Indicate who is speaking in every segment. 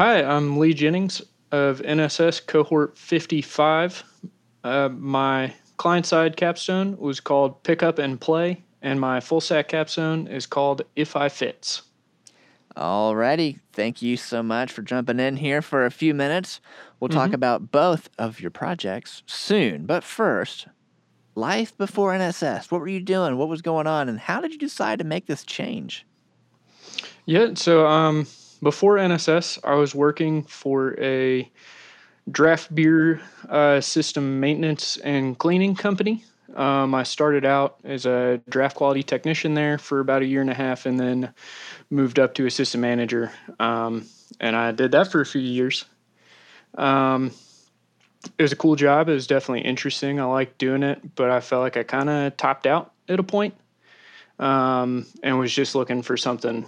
Speaker 1: Hi, I'm Lee Jennings of NSS Cohort 55. Uh, my client side capstone was called Pick Up and Play, and my full stack capstone is called If I Fits.
Speaker 2: Alrighty. Thank you so much for jumping in here for a few minutes. We'll talk
Speaker 1: Mhm.
Speaker 2: about both of your projects soon. But first, life before NSS. What were you doing? What was going on? And how did you decide to make this change?
Speaker 1: Yeah, so um, before NSS, I was working for a draft beer uh, system maintenance and cleaning company. Um, I started out as a draft quality technician there for about a year and a half and then moved up to assistant manager. Um, and I did that for a few years. Um, it was a cool job. It was definitely interesting. I liked doing it, but I felt like I kind of topped out at a point, um, and was just looking for something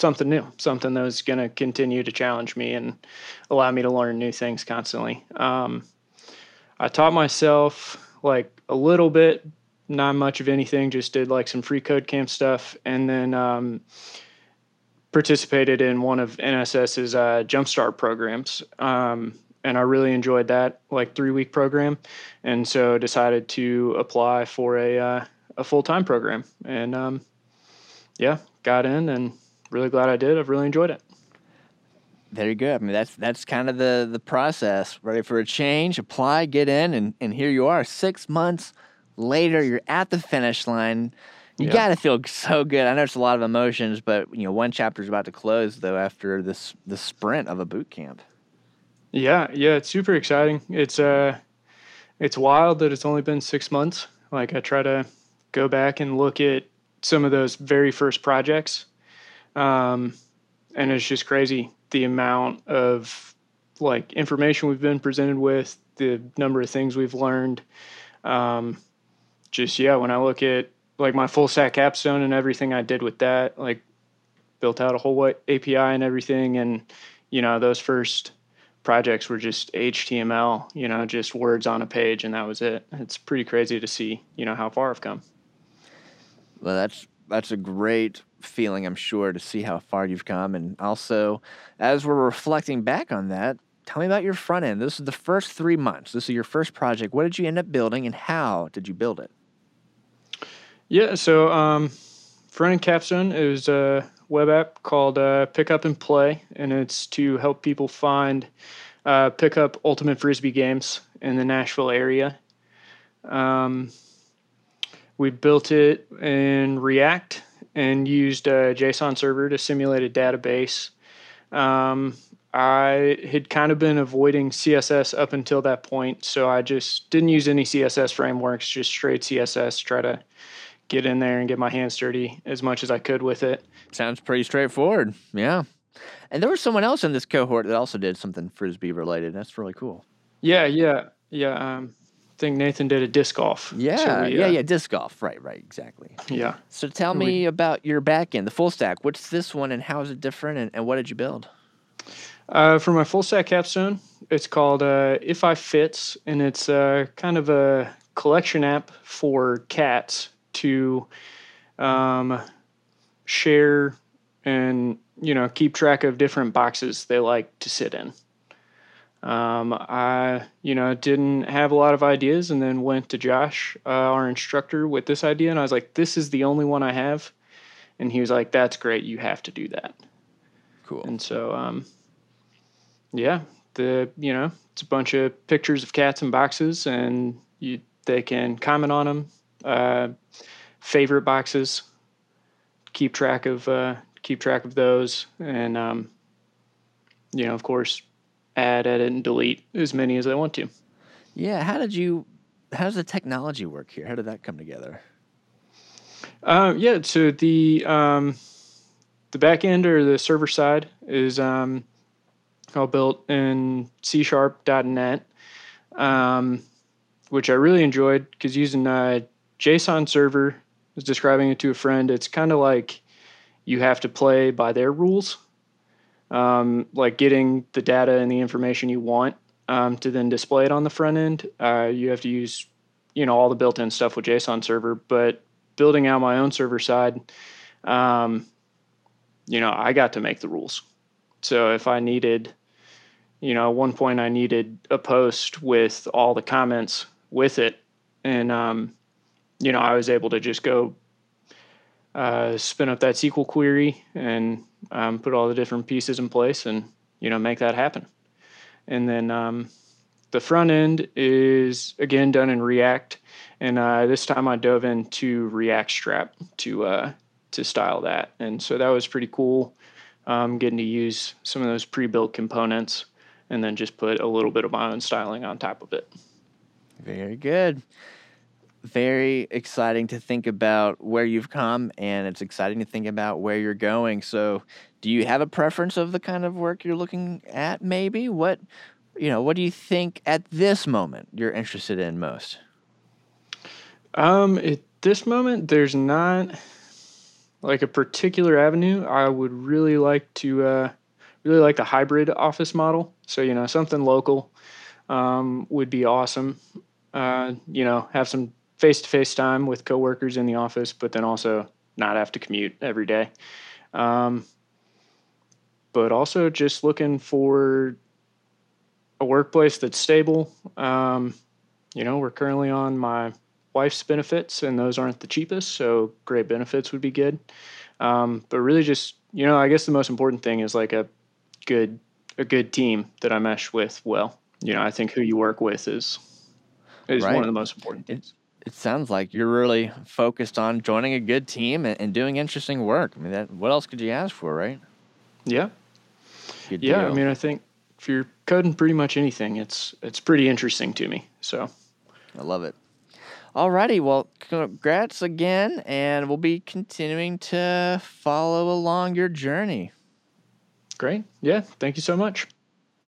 Speaker 1: something new, something that was going to continue to challenge me and allow me to learn new things constantly. Um, I taught myself like a little bit, not much of anything, just did like some freeCodeCamp stuff and then um, participated in one of NSS's uh, Jumpstart programs. Um, and I really enjoyed that like three week program. And so decided to apply for a, uh, a full time program. And um, yeah, got in and really glad I did. I've really enjoyed it.
Speaker 2: Very good. I mean, that's that's kind of the the process. Ready for a change? Apply, get in, and and here you are. Six months later, you're at the finish line. You
Speaker 1: Yeah.
Speaker 2: got to feel so good. I know it's a lot of emotions, but you know, one chapter is about to close though after this the sprint of a boot camp.
Speaker 1: Yeah, yeah, it's super exciting. It's uh it's wild that it's only been 6 months. Like I try to go back and look at some of those very first projects. Um and it's just crazy the amount of like information we've been presented with, the number of things we've learned. Um just yeah, when I look at like my full stack capstone and everything I did with that, like built out a whole API and everything and you know, those first projects were just HTML, you know, just words on a page, and that was it. It's pretty crazy to see, you know, how far I've come.
Speaker 2: Well, that's that's a great feeling, I'm sure, to see how far you've come. And also, as we're reflecting back on that, tell me about your front end. This is the first three months. This is your first project. What did you end up building, and how did you build it?
Speaker 1: Yeah, so um, front end capstone is a web app called uh, Pick Up and Play, and it's to help people find uh, pick up ultimate frisbee games in the Nashville area. Um, we built it in React and used a JSON server to simulate a database. Um, I had kind of been avoiding CSS up until that point, so I just didn't use any CSS frameworks, just straight CSS, try to get in there and get my hands dirty as much as I could with it.
Speaker 2: Sounds pretty straightforward. Yeah. And there was someone else in this cohort that also did something frisbee related. That's really cool.
Speaker 1: Yeah, yeah, yeah. Um, think Nathan did a disc golf.
Speaker 2: Yeah,
Speaker 1: So we,
Speaker 2: yeah,
Speaker 1: uh,
Speaker 2: yeah. Disc golf. Right, right, exactly.
Speaker 1: yeah.
Speaker 2: So tell
Speaker 1: We-
Speaker 2: me about your back end, the full stack. What's this one, and how is it different, and, and what did you build?
Speaker 1: Uh, for my full stack capstone, it's called uh, If I Fits, and it's uh, kind of a collection app for cats to um, share and you know keep track of different boxes they like to sit in. Um, I you know didn't have a lot of ideas, and then went to Josh, uh, our instructor, with this idea, and I was like, "This is the only one I have," and he was like, "That's great. You have to do that."
Speaker 2: Cool.
Speaker 1: And so, um, yeah, the you know it's a bunch of pictures of cats in boxes, and you they can comment on them, uh, favorite boxes, keep track of uh, keep track of those, and um, you know, of course, add, edit, and delete as many as I want to.
Speaker 2: Yeah. How did you? How does the technology work here? How did that come together?
Speaker 1: Uh, yeah, so the um, the back end or the server side is um, all built in C Sharp.net, um, which I really enjoyed because using a JSON server, I was describing it to a friend, it's kind of like you have to play by their rules, um, like getting the data and the information you want um, to then display it on the front end. Uh, you have to use, you know, all the built-in stuff with JSON server, but building out my own server side, um, you know, I got to make the rules. So if I needed, you know, at one point I needed a post with all the comments with it, and um, you know, I was able to just go uh, spin up that SQL query and um, put all the different pieces in place, and you know, make that happen. And then um, the front end is again done in React, and uh, this time I dove into Reactstrap to uh, to style that, and so that was pretty cool. Um, getting to use some of those pre-built components, and then just put a little bit of my own styling on top of it.
Speaker 2: Very good. Very exciting to think about where you've come, and it's exciting to think about where you're going. So, do you have a preference of the kind of work you're looking at? Maybe what you know. What do you think at this moment you're interested in most?
Speaker 1: Um, at this moment, there's not like a particular avenue. I would really like to uh, really like the hybrid office model. So you know, something local um, would be awesome. Uh, you know, have some face to face time with coworkers in the office, but then also not have to commute every day. Um, but also just looking for a workplace that's stable. Um, you know, we're currently on my wife's benefits, and those aren't the cheapest, so great benefits would be good. Um, but really, just you know, I guess the most important thing is like a good a good team that I mesh with well. You know, I think who you work with is is right. one of the most important things.
Speaker 2: It, sounds like you're really focused on joining a good team and, and, doing interesting work. I mean, that what else could you ask for, right?
Speaker 1: Yeah. Good yeah, deal. I mean, I think if you're coding pretty much anything, it's it's pretty interesting to me. So,
Speaker 2: I love it. Alrighty, well, congrats again, and we'll be continuing to follow along your journey.
Speaker 1: Great. Yeah, thank you so much.